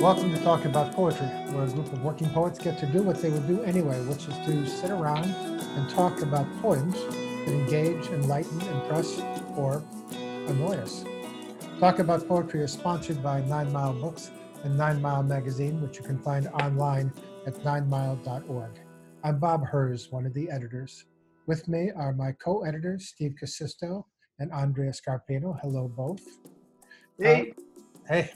Welcome to Talk About Poetry, where a group of working poets get to do what they would do anyway, which is to sit around and talk about poems that engage, enlighten, impress, or annoy us. Talk About Poetry is sponsored by Nine Mile Books and Nine Mile Magazine, which you can find online at ninemile.org. I'm Bob Herz, one of the editors. With me are my co editors, Steve Kuusisto and Andrea Scarpino. Hello, both. Hey. Uh, hey.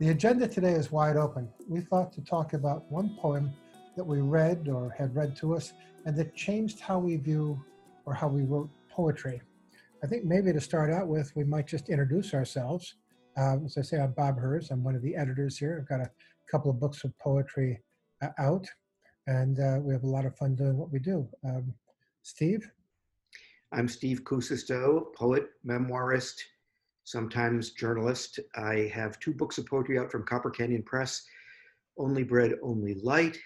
The agenda today is wide open. We thought to talk about one poem that we read or had read to us and that changed how we view or how we wrote poetry. I think maybe to start out with, we might just introduce ourselves. Uh, as I say, I'm Bob Herz. I'm one of the editors here. I've got a couple of books of poetry uh, out, and uh, we have a lot of fun doing what we do. Um, Steve? I'm Steve Kuusisto, poet, memoirist, sometimes journalist. I have two books of poetry out from Copper Canyon Press, Only Bread, Only Light,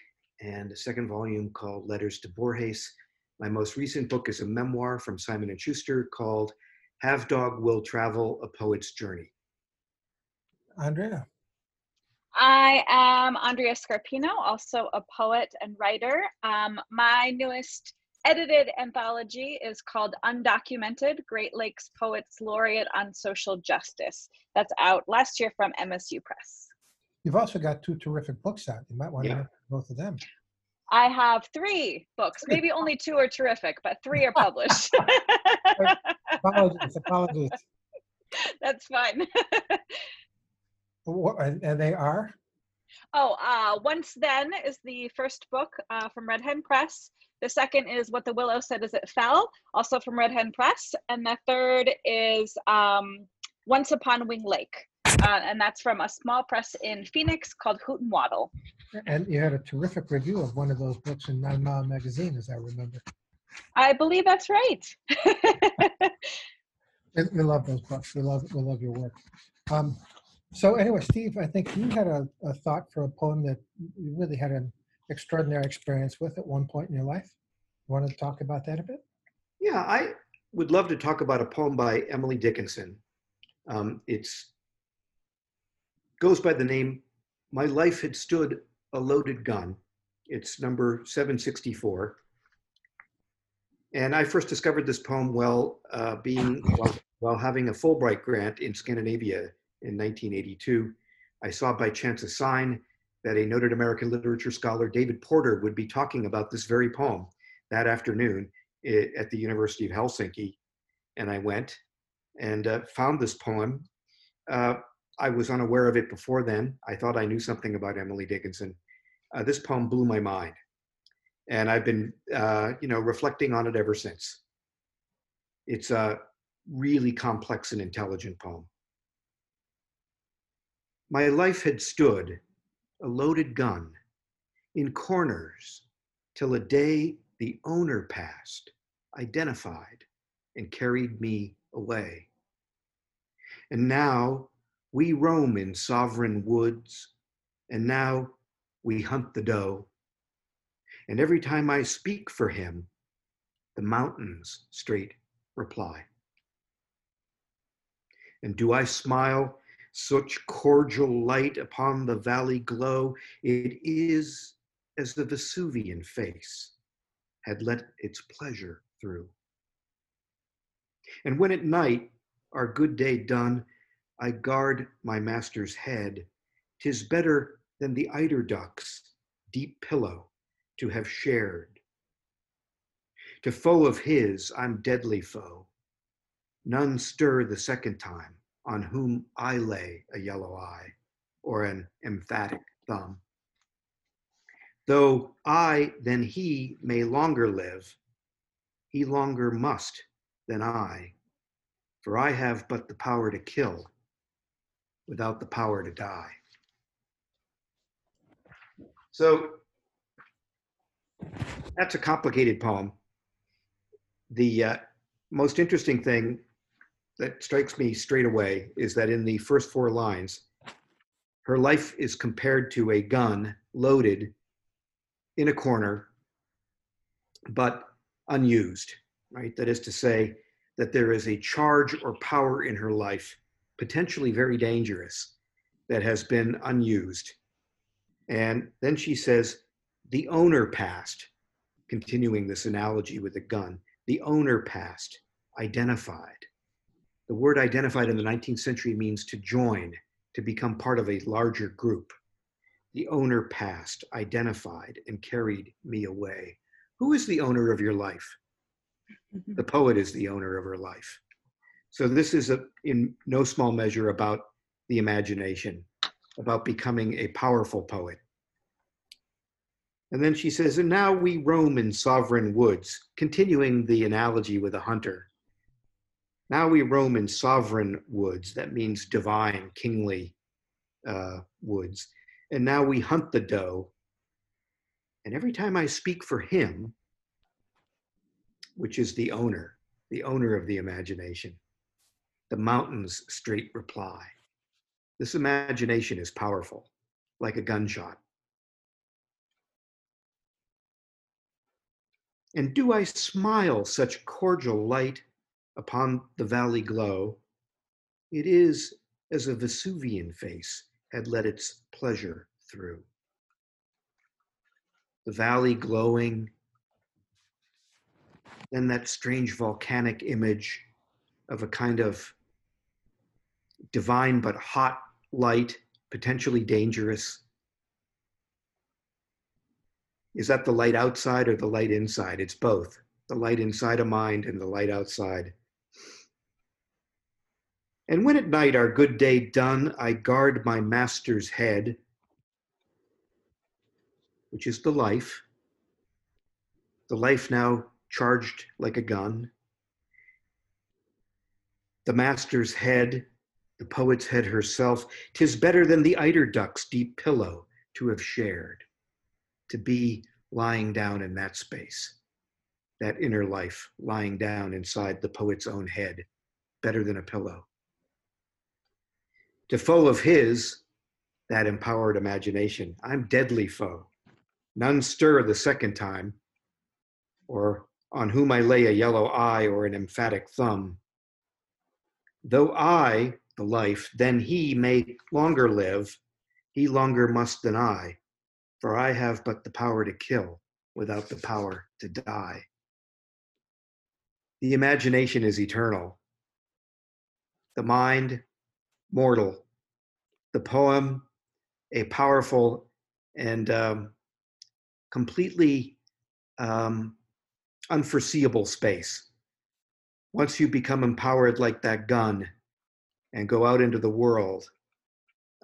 and a second volume called Letters to Borges. My most recent book is a memoir from Simon & Schuster called Have Dog Will Travel, A Poet's Journey. Andrea? I am Andrea Scarpino, also a poet and writer. Um, my newest edited anthology is called Undocumented Great Lakes Poets Laureate on Social Justice. That's out last year from MSU Press. You've also got two terrific books out. You might want Yeah. to both of them. I have three books. Maybe only two are terrific, but three are published. Apologies, apologies. That's fine. What- And and they are? Oh, uh, Once Then is the first book uh, from Red Hen Press. The second is What the Willow Said as It Fell, also from Red Hen Press. And the third is um, Once Upon Wing Lake. Uh, and that's from a small press in Phoenix called Hoot and Waddle. And you had a terrific review of one of those books in Nine Mile Magazine, as I remember. I believe that's right. We we love those books. We love, we love your work. Um, so anyway, Steve, I think you had a, a thought for a poem that you really had an extraordinary experience with at one point in your life. You want to talk about that a bit? Yeah, I would love to talk about a poem by Emily Dickinson. Um, it's goes by the name "My Life Had Stood a Loaded Gun." It's number 764. And I first discovered this poem while uh, being while, while having a Fulbright grant in Scandinavia in 1982. I saw by chance a sign that a noted American literature scholar, David Porter, would be talking about this very poem that afternoon at the University of Helsinki. And I went and uh, found this poem. Uh, I was unaware of it before then. I thought I knew something about Emily Dickinson. Uh, this poem blew my mind. And I've been, uh, you know, reflecting on it ever since. It's a really complex and intelligent poem. My life had stood, a loaded gun, in corners till a day the owner passed, identified, and carried me away. And now we roam in sovereign woods, and now we hunt the doe. And every time I speak for him, the mountains straight reply. And do I smile such cordial light upon the valley glow? It is as the Vesuvian face had let its pleasure through. And when at night, our good day done, I guard my master's head, tis better than the eider duck's deep pillow to have shared. To foe of his, I'm deadly foe. None stir the second time on whom I lay a yellow eye or an emphatic thumb. Though I than he may longer live, he longer must than I, for I have but the power to kill without the power to die. So that's a complicated poem. The uh, most interesting thing that strikes me straight away is that in the first four lines, her life is compared to a gun loaded in a corner, but unused, right? That is to say, that there is a charge or power in her life, potentially very dangerous, that has been unused. And then she says, the owner passed, continuing this analogy with a gun. The owner passed, identified. The word identified in the 19th century means to join, to become part of a larger group. The owner passed, identified, and carried me away. Who is the owner of your life? Mm-hmm. The poet is the owner of her life. So this is a, in no small measure about the imagination, about becoming a powerful poet. And then she says, and now we roam in sovereign woods, continuing the analogy with a hunter. Now we roam in sovereign woods, that means divine, kingly uh, woods. And now we hunt the doe. And every time I speak for him, which is the owner, the owner of the imagination, the mountains straight reply. This imagination is powerful, like a gunshot. And do I smile such cordial light upon the valley glow? It is as a Vesuvian face had let its pleasure through. The valley glowing, then that strange volcanic image of a kind of divine but hot light, potentially dangerous. Is that the light outside or the light inside? It's both the light inside a mind and the light outside. And when at night our good day done, I guard my master's head, which is the life, the life now charged like a gun. The master's head, the poet's head herself, tis better than the eider duck's deep pillow to have shared, to be lying down in that space, that inner life lying down inside the poet's own head, better than a pillow. Foe of his, that empowered imagination, I'm deadly foe. None stir the second time, or on whom I lay a yellow eye or an emphatic thumb. Though I, the life, then he may longer live, he longer must than I, for I have but the power to kill without the power to die. The imagination is eternal, the mind, mortal, the poem, a powerful and um, completely um, unforeseeable space. Once you become empowered like that gun and go out into the world,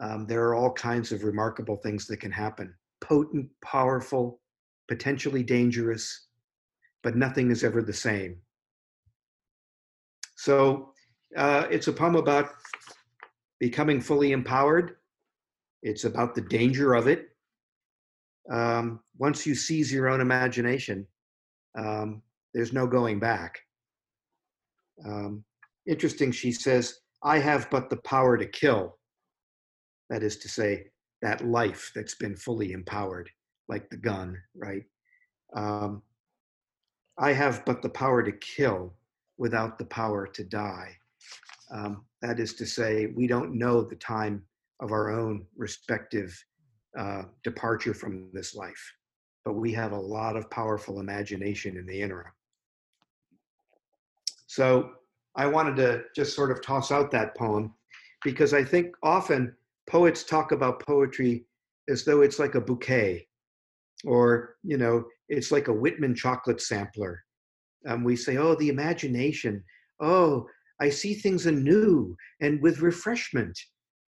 um, there are all kinds of remarkable things that can happen. Potent, powerful, potentially dangerous, but nothing is ever the same. So uh, it's a poem about becoming fully empowered. It's about the danger of it. Um, once you seize your own imagination, um, there's no going back. Um, interesting, she says, I have but the power to kill. That is to say, that life that's been fully empowered, like the gun, right? Um, I have but the power to kill without the power to die. Um, that is to say, we don't know the time of our own respective uh, departure from this life but we have a lot of powerful imagination in the interim. So I wanted to just sort of toss out that poem because I think often poets talk about poetry as though it's like a bouquet or, you know, it's like a Whitman chocolate sampler. Um, we say, oh, the imagination. Oh, I see things anew and with refreshment.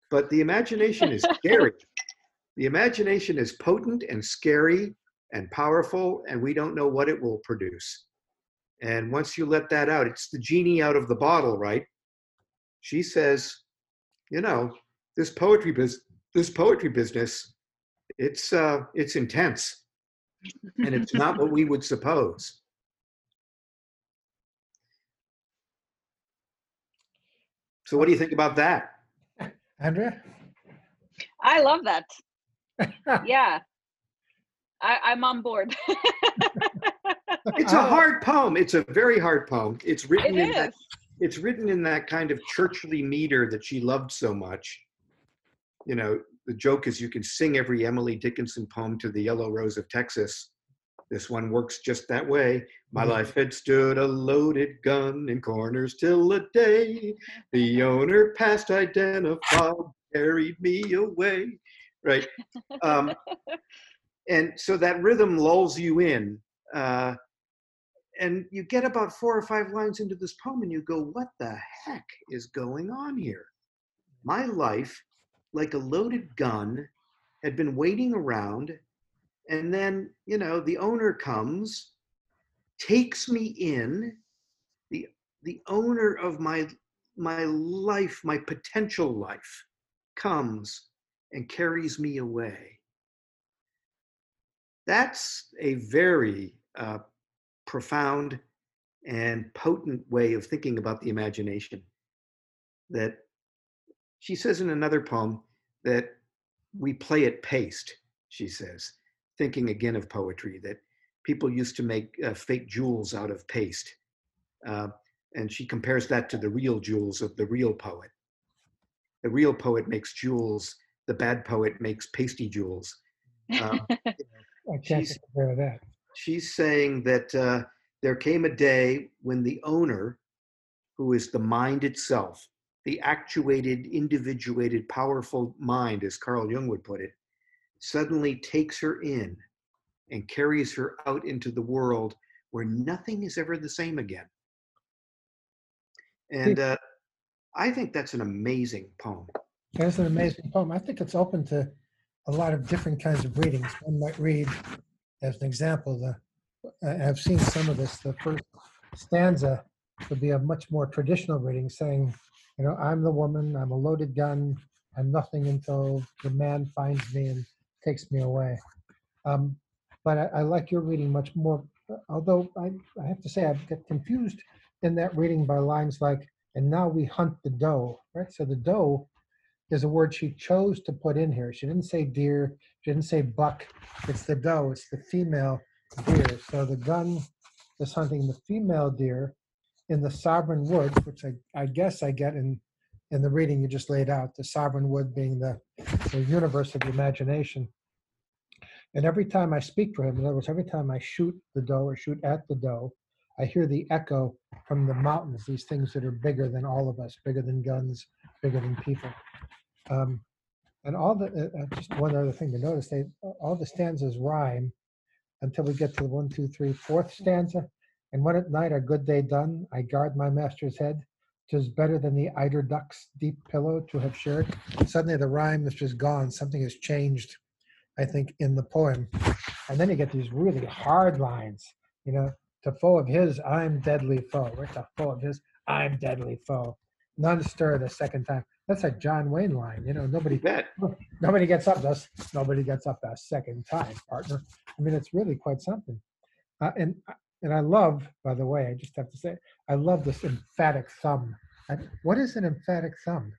But the imagination is scary. the imagination is potent and scary and powerful, and we don't know what it will produce. And once you let that out, it's the genie out of the bottle, right? She says, you know, this poetry business, this poetry business, it's uh, it's intense, and it's not what we would suppose. So, what do you think about that, Andrea? I love that. yeah, I, I'm on board. it's a oh. hard poem. It's a very hard poem. It's written It in that is. it's written in that kind of churchly meter that she loved so much. You know, the joke is you can sing every Emily Dickinson poem to the Yellow Rose of Texas. This one works just that way. My Mhm. life had stood a loaded gun in corners till a day. The owner passed identified, carried me away. Right. Um, and so that rhythm lulls you in. Uh, and you get about four or five lines into this poem and you go, what the heck is going on here? My life, like a loaded gun, had been waiting around. And then, you know, the owner comes, takes me in, the, the owner of my, my life, my potential life, comes and carries me away. That's a very uh, profound and potent way of thinking about the imagination. That she says in another poem that we play at paste, she says, thinking again of poetry, that people used to make uh, fake jewels out of paste. Uh, and she compares that to the real jewels of the real poet. The real poet makes jewels, the bad poet makes pasty jewels. Um, I can't She's- compare that. she's saying that uh, there came a day when the owner, who is the mind itself, the actuated, individuated, powerful mind, as Carl Jung would put it, suddenly takes her in and carries her out into the world where nothing is ever the same again. And uh, I think that's an amazing poem. That's an amazing poem. I think it's open to a lot of different kinds of readings. One might read, as an example, the I've seen some of this. The first stanza would be a much more traditional reading, saying, "You know, I'm the woman. I'm a loaded gun. I'm nothing until the man finds me and takes me away." Um, but I, I like your reading much more. Although I, I have to say, I get confused in that reading by lines like, "And now we hunt the doe." Right. So the doe is a word she chose to put in here. She didn't say deer, she didn't say buck. It's the doe, it's the female deer. So the gun is hunting the female deer in the sovereign woods, which I, I guess I get in in the reading you just laid out, the sovereign wood being the, the universe of the imagination. And every time I speak for him, in other words, every time I shoot the doe or shoot at the doe, I hear the echo from the mountains, these things that are bigger than all of us, bigger than guns, bigger than people. Um, and all the, uh, uh, just one other thing to notice, they, all the stanzas rhyme until we get to the one, two, three, fourth stanza. And when at night our good day done, I guard my master's head. Tis better than the eider duck's deep pillow to have shared. Suddenly the rhyme is just gone. Something has changed, I think, in the poem. And then you get these really hard lines, you know, to foe of his, I'm deadly foe. Right? To foe of his, I'm deadly foe. None stir the second time. That's a John Wayne line. You know, nobody nobody gets up thus nobody gets up a second time partner i mean it's really quite something uh, and and i love by the way i just have to say i love this emphatic thumb I- what is an emphatic thumb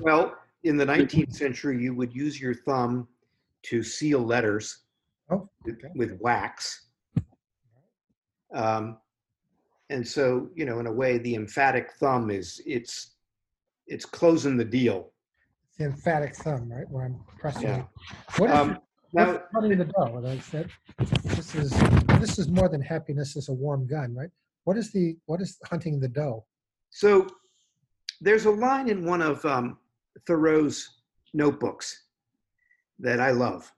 Well, in the 19th century, you would use your thumb to seal letters Oh, with- okay. with wax. Um, and so, you know, in a way, the emphatic thumb is it's it's closing the deal. it's the emphatic thumb right where i'm pressing Yeah. what is Um, now, what's the doe i said this is this is more than happiness is a warm gun right what is the what is hunting the doe so there's a line in one of um, Thoreau's notebooks that I love,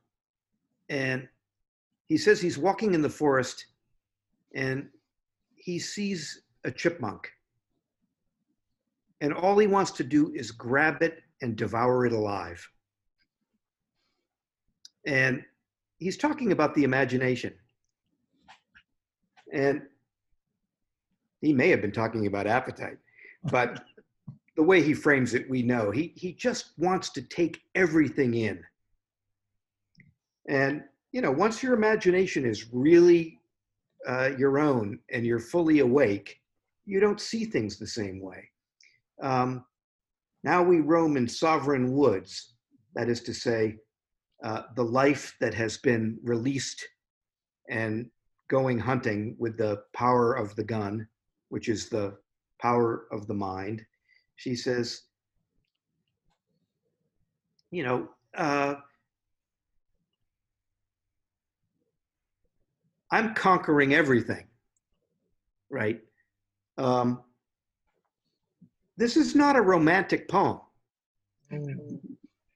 and he says he's walking in the forest, and he sees a chipmunk, and all he wants to do is grab it and devour it alive. And he's talking about the imagination. And he may have been talking about appetite, but the way he frames it, we know he, he just wants to take everything in. And, you know, once your imagination is really uh, your own and you're fully awake, you don't see things the same way. Um, now we roam in sovereign woods, that is to say, uh, the life that has been released and going hunting with the power of the gun, which is the power of the mind. She says, you know, uh, I'm conquering everything, right? Um, this is not a romantic poem. Mm,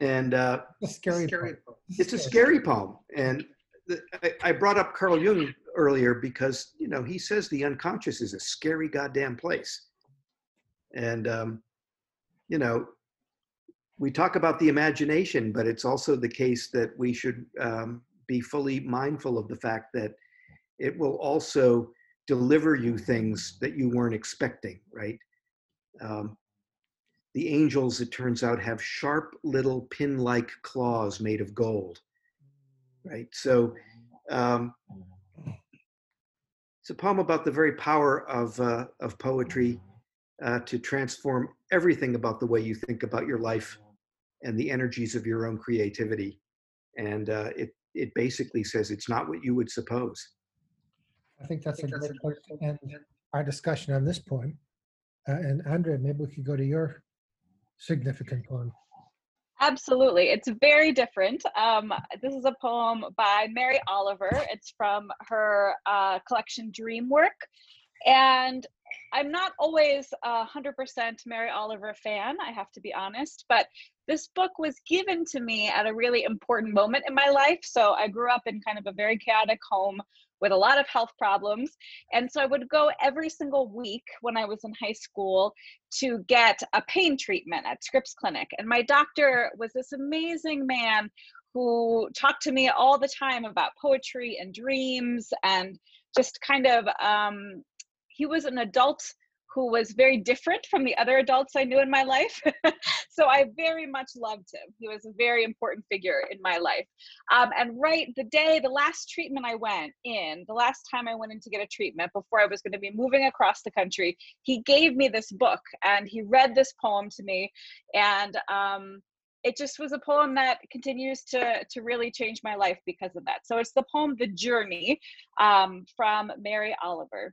And uh, A scary. Scary part. poem. it's a scary poem. And the, I, I brought up Carl Jung earlier because, you know, he says the unconscious is a scary goddamn place. And, um, you know, we talk about the imagination, but it's also the case that we should um, be fully mindful of the fact that it will also deliver you things that you weren't expecting, right? Um, the angels, it turns out, have sharp little pin like claws made of gold, right? So um, it's a poem about the very power of, uh, of poetry uh, to transform everything about the way you think about your life and the energies of your own creativity. And uh, it, it basically says it's not what you would suppose. I think that's a think that's great a place great to end our discussion on this poem. Uh, and Andrea, maybe we could go to your significant poem. Absolutely. It's very different. Um, this is a poem by Mary Oliver. It's from her uh, collection Dreamwork. And I'm not always a 100% Mary Oliver fan, I have to be honest, but this book was given to me at a really important moment in my life. So I grew up in kind of a very chaotic home with a lot of health problems. And so I would go every single week when I was in high school to get a pain treatment at Scripps Clinic. And my doctor was this amazing man who talked to me all the time about poetry and dreams and just kind of, um, he was an adult who was very different from the other adults I knew in my life. so I very much loved him. He was a very important figure in my life. Um, and right the day, the last treatment I went in, the last time I went in to get a treatment before I was going to be moving across the country, he gave me this book and he read this poem to me. And um, it just was a poem that continues to, to really change my life because of that. So it's the poem The Journey um, from Mary Oliver.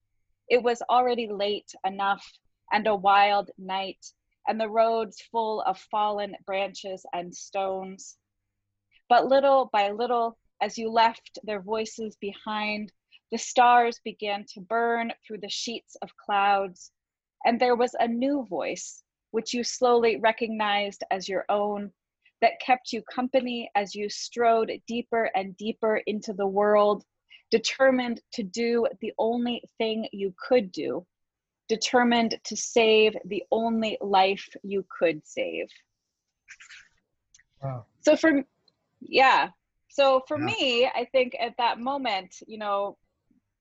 It was already late enough and a wild night, and the roads full of fallen branches and stones. But little by little, as you left their voices behind, the stars began to burn through the sheets of clouds, and there was a new voice, which you slowly recognized as your own, that kept you company as you strode deeper and deeper into the world determined to do the only thing you could do, determined to save the only life you could save. Wow. So for yeah, so for Yeah. me, I think at that moment, you know,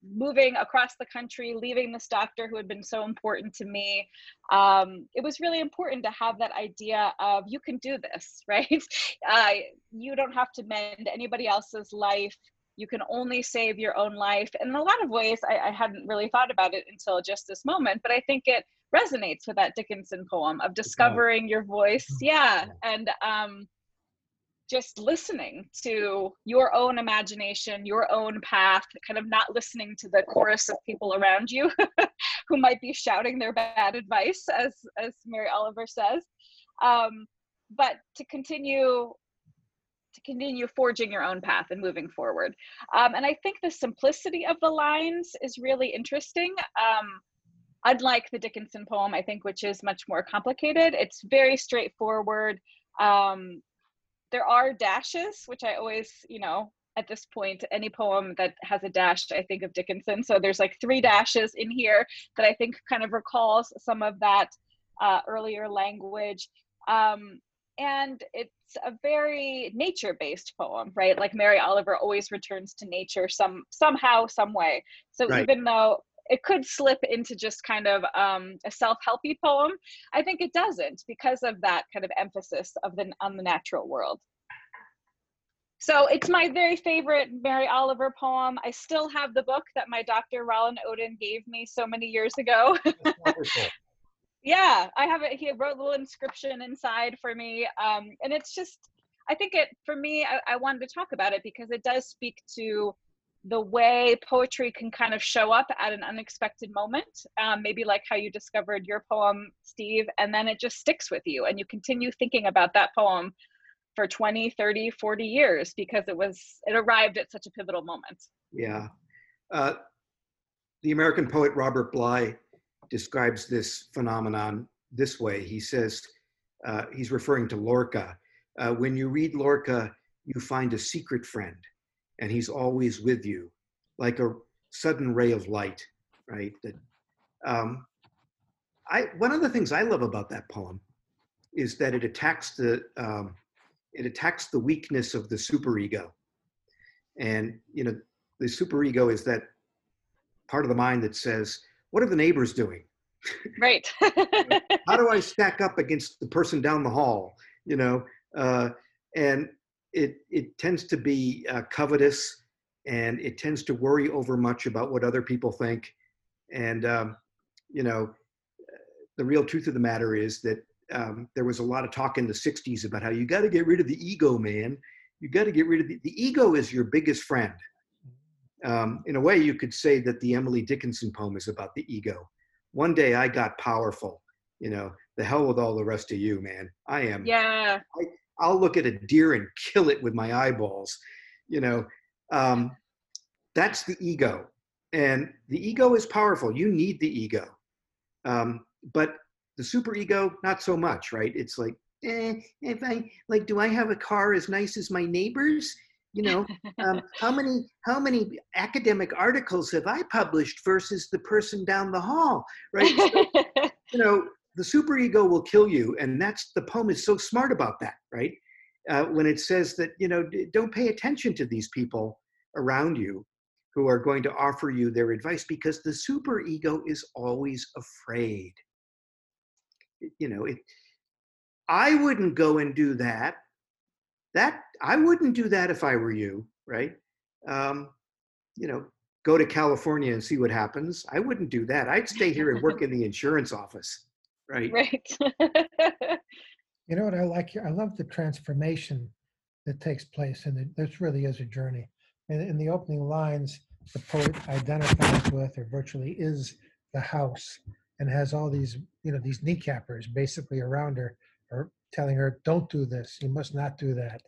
moving across the country, leaving this doctor who had been so important to me, um, it was really important to have that idea of you can do this, right? Uh, you don't have to mend anybody else's life. You can only save your own life. And in a lot of ways, I, I hadn't really thought about it until just this moment, but I think it resonates with that Dickinson poem of discovering your voice. Yeah. And um, just listening to your own imagination, your own path, kind of not listening to the chorus of people around you who might be shouting their bad advice, as as Mary Oliver says. Um, but to continue to continue forging your own path and moving forward. Um, and I think the simplicity of the lines is really interesting. Um, unlike the Dickinson poem, I think, which is much more complicated, it's very straightforward. Um, there are dashes, which I always, you know, at this point, any poem that has a dash, I think of Dickinson. So there's like three dashes in here that I think kind of recalls some of that uh, earlier language. Um, and it's a very nature-based poem, right? Like Mary Oliver always returns to nature some somehow, some way. So Right. even though it could slip into just kind of um, a self-helpy poem. I think it doesn't because of that kind of emphasis of the on the natural world. So it's my very favorite Mary Oliver poem. I still have the book that my doctor Rollin Odin gave me so many years ago. yeah, I have it. He wrote a little inscription inside for me, um, and it's just. I think it for me. I, I wanted to talk about it because it does speak to the way poetry can kind of show up at an unexpected moment um, maybe like how you discovered your poem steve and then it just sticks with you and you continue thinking about that poem for 20 30 40 years because it was it arrived at such a pivotal moment yeah uh, the american poet robert bly describes this phenomenon this way. He says uh, he's referring to lorca. Uh, when you read lorca you find a secret friend and he's always with you, like a sudden ray of light, right? That um, I one of the things I love about that poem is that it attacks the um, it attacks the weakness of the superego, and you know the superego is that part of the mind that says, "What are the neighbors doing?" Right. How do I stack up against the person down the hall? You know, uh, and it it tends to be uh, covetous and it tends to worry over much about what other people think and um, you know the real truth of the matter is that um, there was a lot of talk in the 60s about how you got to get rid of the ego man you got to get rid of the, the ego is your biggest friend um, in a way you could say that the emily dickinson poem is about the ego one day i got powerful you know the hell with all the rest of you man i am yeah I, I'll look at a deer and kill it with my eyeballs. You know, um, that's the ego, and the ego is powerful. You need the ego, um, but the super ego, not so much, right? It's like, eh, if I like, do I have a car as nice as my neighbors? You know, um, how many how many academic articles have I published versus the person down the hall, right? So, you know, the superego will kill you and that's the poem is so smart about that right uh, when it says that you know don't pay attention to these people around you who are going to offer you their advice because the superego is always afraid you know it i wouldn't go and do that that i wouldn't do that if i were you right um, you know go to california and see what happens i wouldn't do that i'd stay here and work in the insurance office right? Right. you know what I like? I love the transformation that takes place, and this really is a journey. And in the opening lines, the poet identifies with, or virtually is, the house, and has all these, you know, these kneecappers basically around her, or telling her, "Don't do this. You must not do that."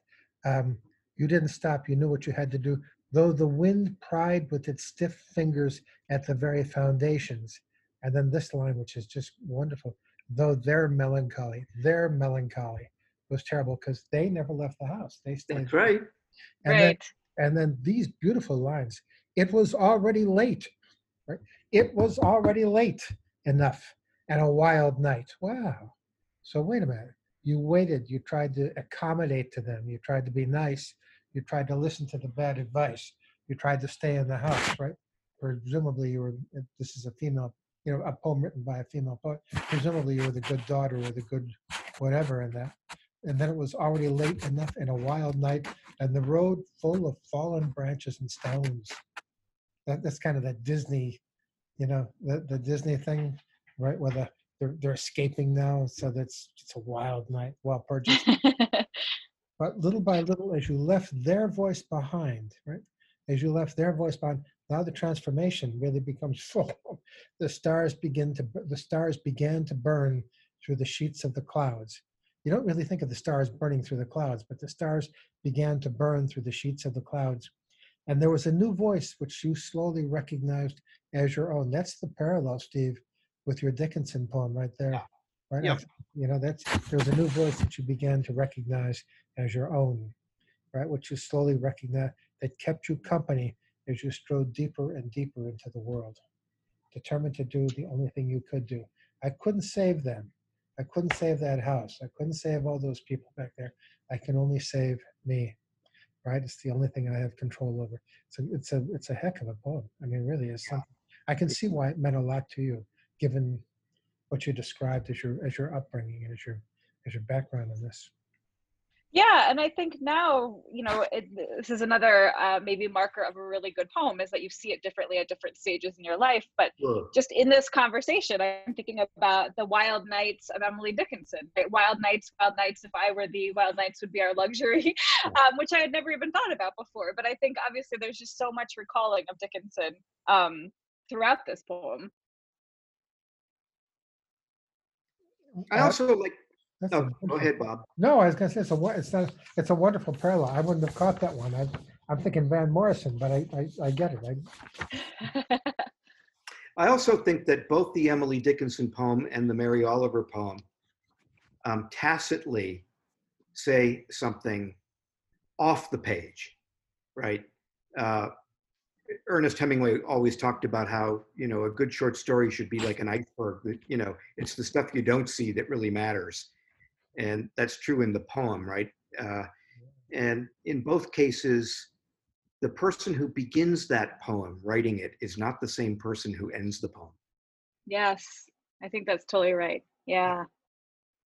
Um, you didn't stop. You knew what you had to do. Though the wind pried with its stiff fingers at the very foundations. And then this line, which is just wonderful though their melancholy, their melancholy was terrible because they never left the house. They stayed. That's right. And right. Then, and then these beautiful lines. It was already late. Right. It was already late enough and a wild night. Wow. So wait a minute. You waited. You tried to accommodate to them. You tried to be nice. You tried to listen to the bad advice. You tried to stay in the house, right? Presumably, you were. Uh, this is a female you know, a poem written by a female poet. Presumably, you were the good daughter or the good whatever in that. And then it was already late enough in a wild night, and the road full of fallen branches and stones. That, that's kind of that Disney, you know, the, the Disney thing, right? Where the, they're, they're escaping now, so that's it's a wild night, wild purchase. but little by little, as you left their voice behind, right? As you left their voice behind, now the transformation really becomes full. the stars begin to the stars began to burn through the sheets of the clouds. You don't really think of the stars burning through the clouds, but the stars began to burn through the sheets of the clouds. And there was a new voice which you slowly recognized as your own. That's the parallel, Steve, with your Dickinson poem right there. Right? Yep. You know, that's there was a new voice that you began to recognize as your own, right? Which you slowly recognized that kept you company as you strode deeper and deeper into the world, determined to do the only thing you could do. I couldn't save them. I couldn't save that house. I couldn't save all those people back there. I can only save me. Right? It's the only thing I have control over. So it's a it's a heck of a poem. I mean, really, is something. I can see why it meant a lot to you, given what you described as your as your upbringing and as your as your background in this. Yeah, and I think now, you know, it, this is another uh, maybe marker of a really good poem is that you see it differently at different stages in your life. But Sure. just in this conversation, I'm thinking about the Wild Nights of Emily Dickinson. Right? Wild Nights, Wild Nights. If I were the Wild Nights, would be our luxury, um, which I had never even thought about before. But I think obviously there's just so much recalling of Dickinson um, throughout this poem. I Uh, also like, that's a oh, go ahead, Bob. No, I was gonna say it's a wo- it's not it's a wonderful parallel. I wouldn't have caught that one. I, I'm thinking Van Morrison, but I I, I get it. I, I also think that both the Emily Dickinson poem and the Mary Oliver poem um, tacitly say something off the page, right? Uh, Ernest Hemingway always talked about how you know a good short story should be like an iceberg. That you know it's the stuff you don't see that really matters, and that's true in the poem, right? Uh, and in both cases, the person who begins that poem writing it is not the same person who ends the poem. yes, I think that's totally right. Yeah.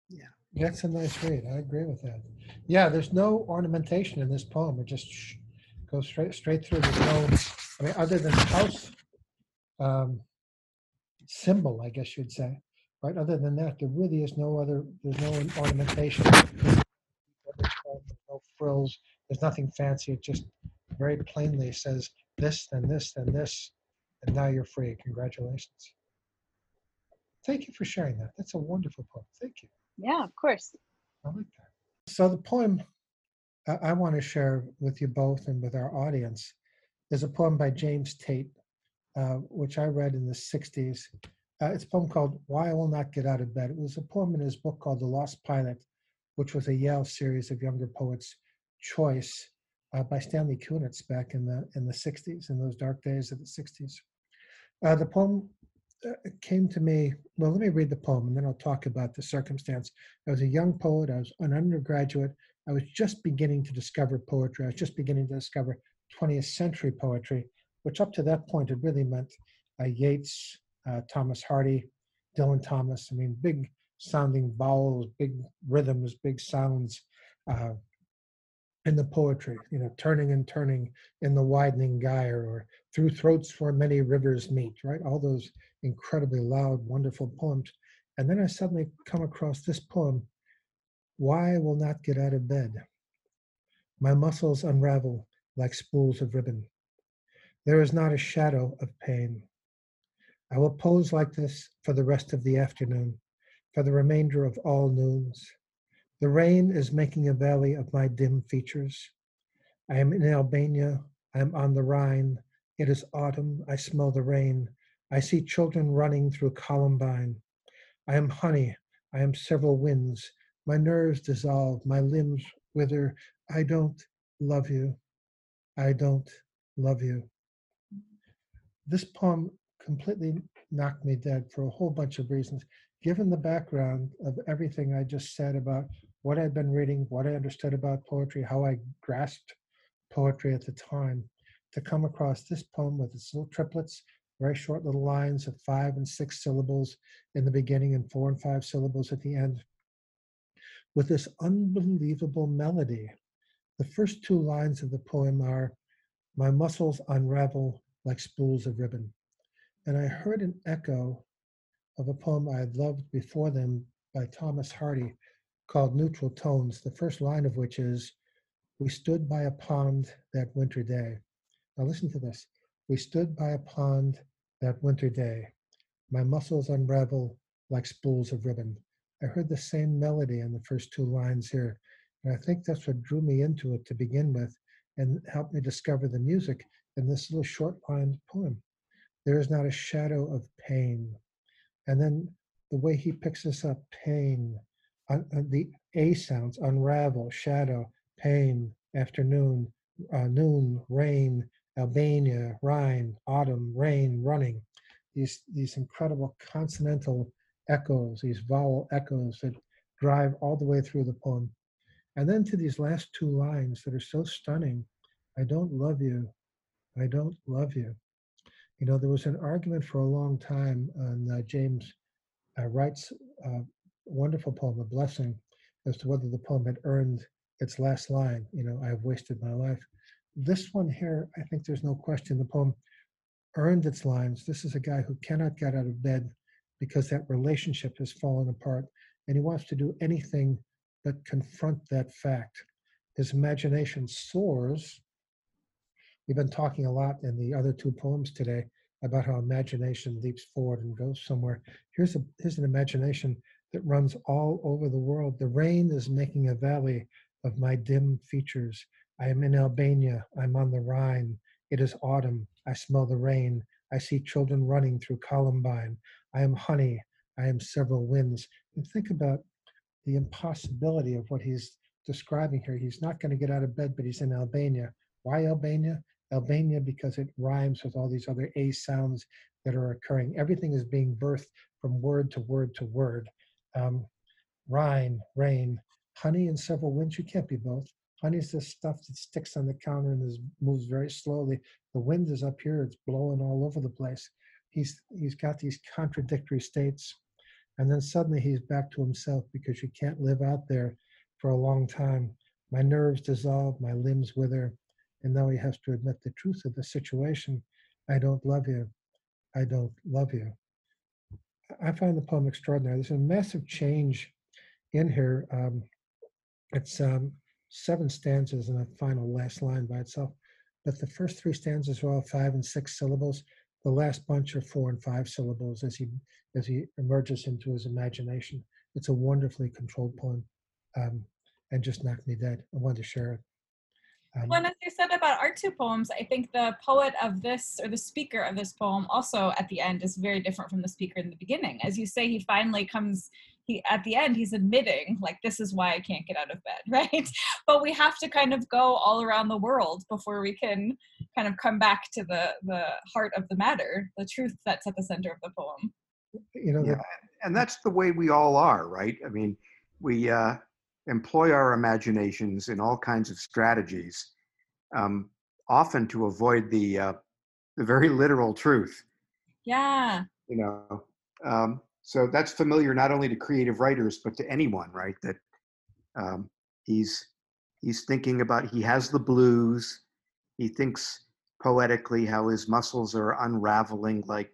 Yeah. That's a nice read. I agree with that. Yeah, there's no ornamentation in this poem. It just sh- goes straight straight through. There's no, I mean, other than the house um, symbol, I guess you'd say. Right. Other than that, there really is no other. There's no ornamentation. There's no frills. There's nothing fancy. It just very plainly says this, then this, then this, and now you're free. Congratulations. Thank you for sharing that. That's a wonderful poem. Thank you. Yeah, of course. I like that. So the poem I, I want to share with you both and with our audience is a poem by James Tate, uh, which I read in the 60s. Uh, it's a poem called Why I Will Not Get Out of Bed. It was a poem in his book called The Lost Pilot, which was a Yale series of younger poets' choice uh, by Stanley Kunitz back in the in the 60s, in those dark days of the 60s. Uh, the poem uh, came to me. Well, let me read the poem and then I'll talk about the circumstance. I was a young poet. I was an undergraduate. I was just beginning to discover poetry. I was just beginning to discover 20th century poetry, which up to that point had really meant uh, Yeats, uh, Thomas Hardy, Dylan Thomas. I mean, big sounding vowels, big rhythms, big sounds uh, in the poetry, you know, turning and turning in the widening gyre or through throats where many rivers meet, right? All those incredibly loud, wonderful poems. And then I suddenly come across this poem, Why I Will Not Get Out of Bed. My muscles unravel like spools of ribbon. There is not a shadow of pain. I will pose like this for the rest of the afternoon, for the remainder of all noons. The rain is making a valley of my dim features. I am in Albania. I am on the Rhine. It is autumn. I smell the rain. I see children running through Columbine. I am honey. I am several winds. My nerves dissolve. My limbs wither. I don't love you. I don't love you. This poem completely knocked me dead for a whole bunch of reasons. Given the background of everything I just said about what I'd been reading, what I understood about poetry, how I grasped poetry at the time, to come across this poem with its little triplets, very short little lines of five and six syllables in the beginning and four and five syllables at the end, with this unbelievable melody. The first two lines of the poem are My muscles unravel like spools of ribbon. And I heard an echo of a poem I had loved before them by Thomas Hardy called Neutral Tones, the first line of which is We stood by a pond that winter day. Now listen to this. We stood by a pond that winter day. My muscles unravel like spools of ribbon. I heard the same melody in the first two lines here. And I think that's what drew me into it to begin with and helped me discover the music in this little short line poem. There is not a shadow of pain. And then the way he picks this up pain, uh, the A sounds unravel, shadow, pain, afternoon, uh, noon, rain, Albania, Rhine, autumn, rain, running. These, these incredible consonantal echoes, these vowel echoes that drive all the way through the poem. And then to these last two lines that are so stunning I don't love you. I don't love you. You know, there was an argument for a long time on uh, James uh, Wright's uh, wonderful poem, A Blessing, as to whether the poem had earned its last line, you know, I have wasted my life. This one here, I think there's no question the poem earned its lines. This is a guy who cannot get out of bed because that relationship has fallen apart and he wants to do anything but confront that fact. His imagination soars We've been talking a lot in the other two poems today about how imagination leaps forward and goes somewhere. Here's a here's an imagination that runs all over the world. The rain is making a valley of my dim features. I am in Albania. I'm on the Rhine. It is autumn. I smell the rain. I see children running through Columbine. I am honey. I am several winds. And think about the impossibility of what he's describing here. He's not going to get out of bed, but he's in Albania. Why Albania? Albania because it rhymes with all these other A sounds that are occurring. Everything is being birthed from word to word to word. Um, Rhine, rain, honey, and several winds. You can't be both. Honey is the stuff that sticks on the counter and is, moves very slowly. The wind is up here; it's blowing all over the place. He's he's got these contradictory states, and then suddenly he's back to himself because you can't live out there for a long time. My nerves dissolve, my limbs wither. And now he has to admit the truth of the situation. I don't love you. I don't love you. I find the poem extraordinary. There's a massive change in here. Um, it's um, seven stanzas and a final last line by itself. But the first three stanzas are all five and six syllables. The last bunch are four and five syllables as he as he emerges into his imagination. It's a wonderfully controlled poem, um, and just knocked me dead. I wanted to share it. Um, well, as you said about our two poems, I think the poet of this or the speaker of this poem also at the end is very different from the speaker in the beginning. As you say, he finally comes, he at the end, he's admitting, like, this is why I can't get out of bed, right? But we have to kind of go all around the world before we can kind of come back to the the heart of the matter, the truth that's at the center of the poem. You know, yeah, and that's the way we all are, right? I mean, we uh employ our imaginations in all kinds of strategies, um, often to avoid the uh, the very literal truth. Yeah. You know, um, so that's familiar not only to creative writers but to anyone, right? That um, he's he's thinking about he has the blues. He thinks poetically how his muscles are unraveling like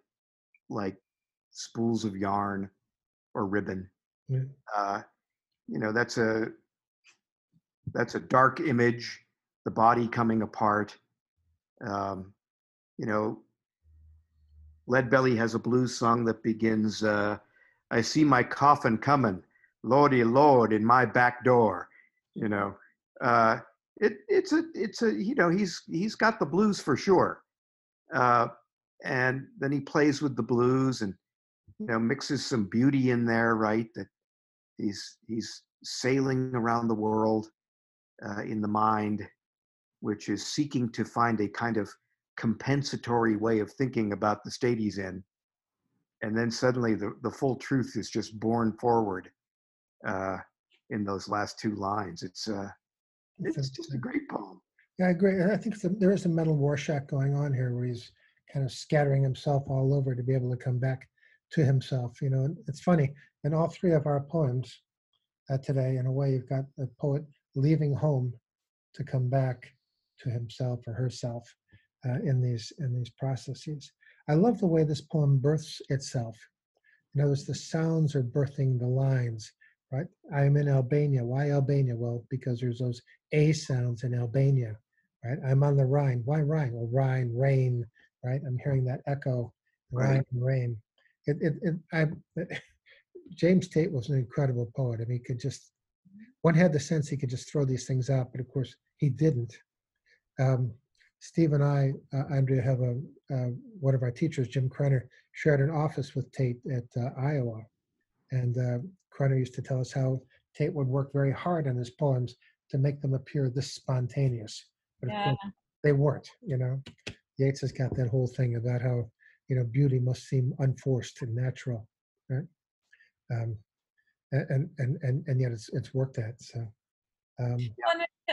like spools of yarn or ribbon. Yeah. Uh, you know that's a that's a dark image the body coming apart um, you know leadbelly has a blues song that begins uh, i see my coffin coming lordy lord in my back door you know? Uh, it, it's a it's a you know he's he's got the blues for sure. Uh, and then he plays with the blues and you know mixes some beauty in there right that he's he's sailing around the world uh, in the mind, which is seeking to find a kind of compensatory way of thinking about the state he's in. And then suddenly the, the full truth is just borne forward uh, in those last two lines. It's, uh, it's just a great poem. Yeah, I agree. I think there is a mental Rorschach going on here where he's kind of scattering himself all over to be able to come back to himself. You know, it's funny. In all three of our poems uh, today, in a way, you've got a poet leaving home to come back to himself or herself uh, in these in these processes. I love the way this poem births itself. You notice the sounds are birthing the lines, right? I am in Albania. Why Albania? Well, because there's those A sounds in Albania, right? I'm on the Rhine. Why Rhine? Well, Rhine, rain, right? I'm hearing that echo, Rhine, rain. It, it, it, I, James Tate was an incredible poet. I mean, he could just, one had the sense he could just throw these things out, but of course he didn't. Um, Steve and I, uh, Andrea, have a uh, one of our teachers, Jim Crenner, shared an office with Tate at uh, Iowa, and uh, Crenner used to tell us how Tate would work very hard on his poems to make them appear this spontaneous, but of yeah. course they weren't. You know, Yeats has got that whole thing about how you know beauty must seem unforced and natural, right? um, and and and and yet it's it's worked at. So. Um,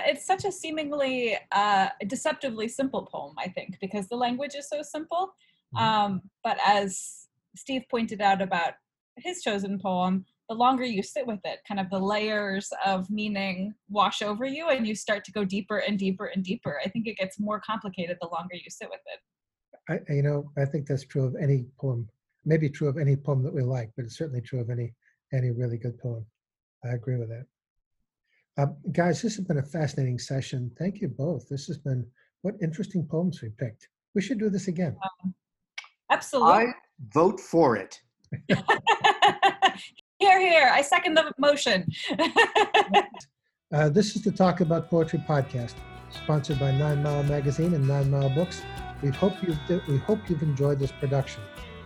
it's such a seemingly uh, deceptively simple poem, I think, because the language is so simple. Mhm. Um, but as Steve pointed out about his chosen poem, the longer you sit with it, kind of the layers of meaning wash over you and you start to go deeper and deeper and deeper. I think it gets more complicated the longer you sit with it. I- you know, I think that's true of any poem. Maybe true of any poem that we like, but it's certainly true of any any really good poem. I agree with that. Uh, guys, this has been a fascinating session. Thank you both. This has been what interesting poems we picked. We should do this again. Absolutely. I vote for it. hear, hear. I second the motion. Uh, this is the Talk About Poetry podcast, sponsored by Nine Mile Magazine and Nine Mile Books. We hope you've we hope you've enjoyed this production.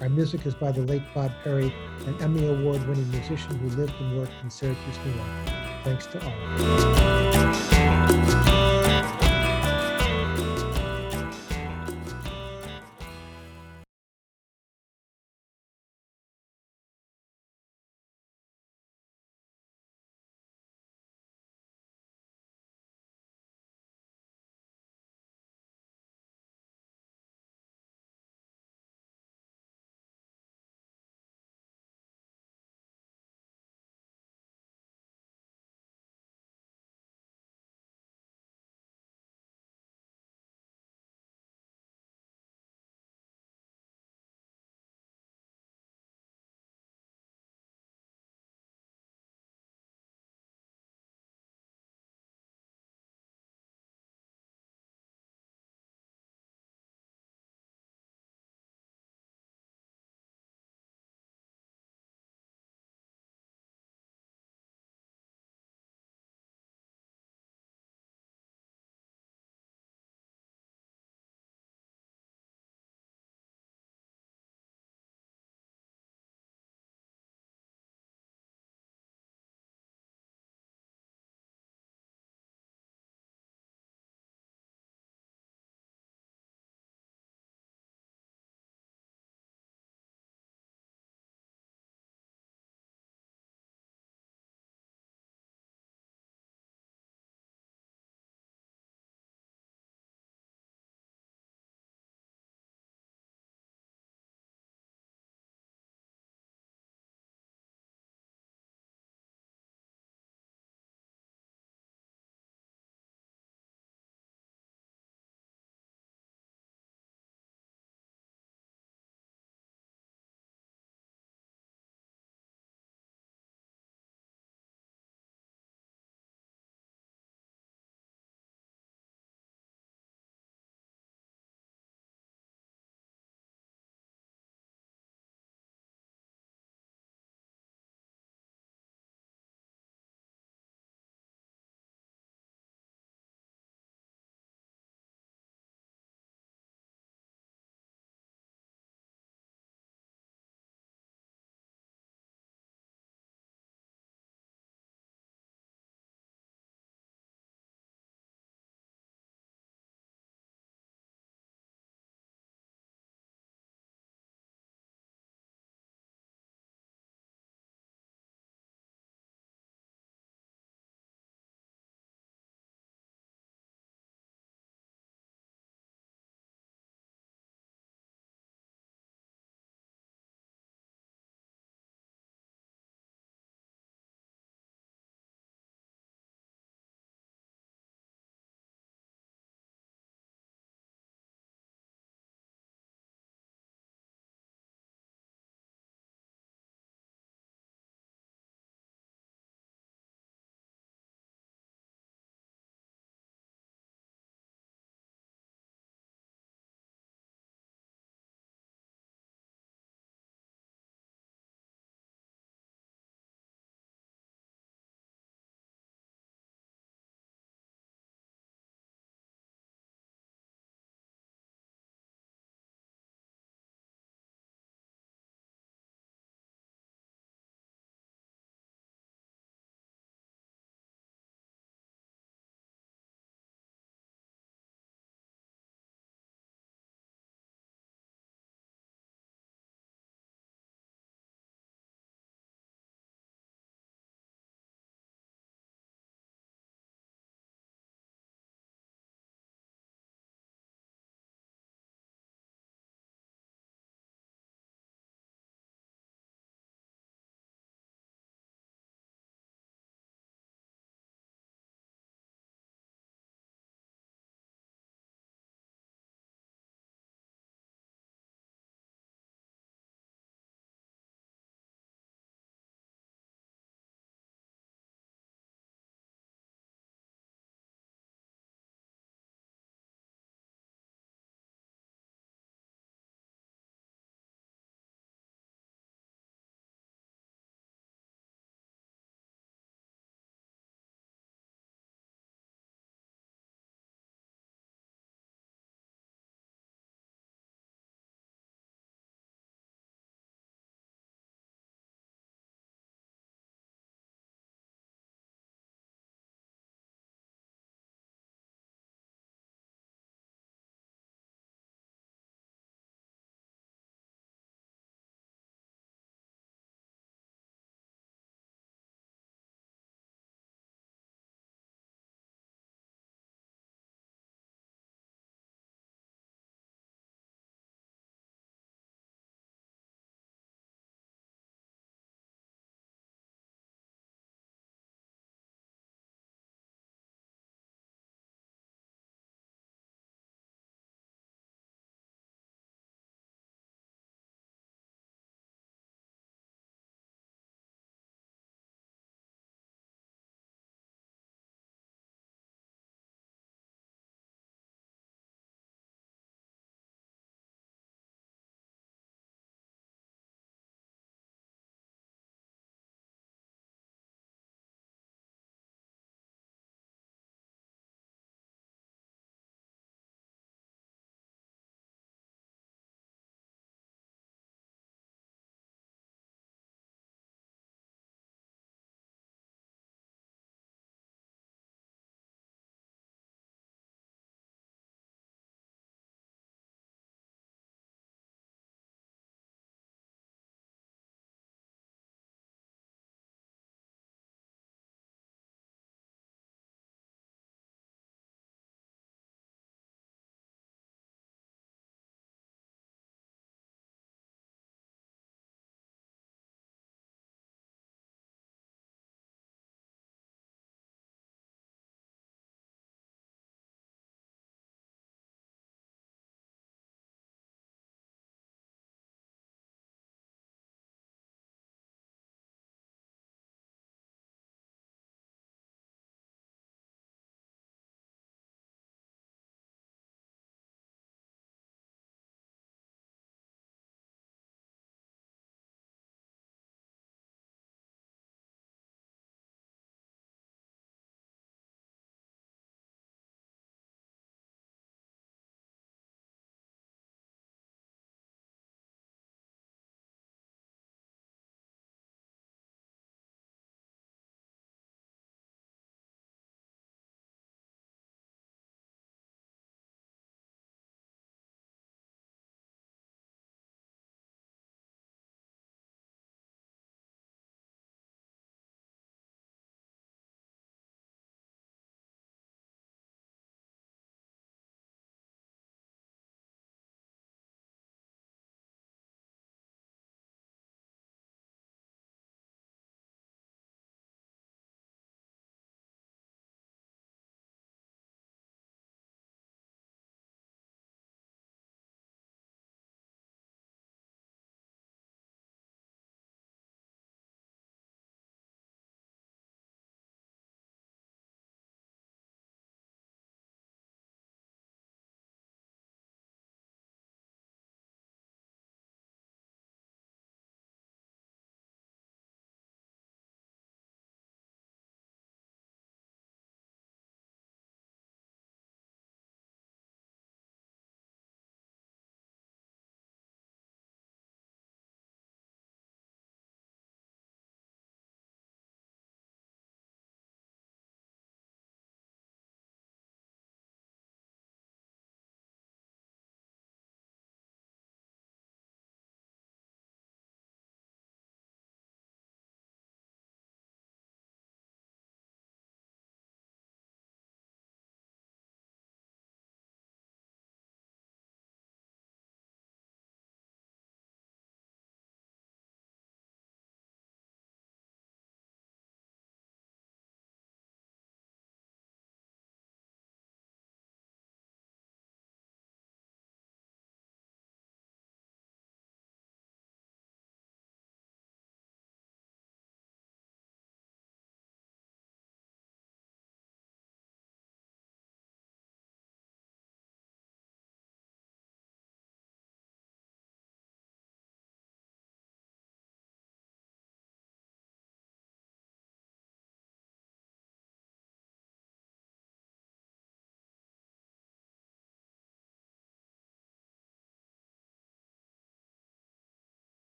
Our music is by the late Bob Perry, an Emmy Award-winning musician who lived and worked in Syracuse, New York. Thanks to all.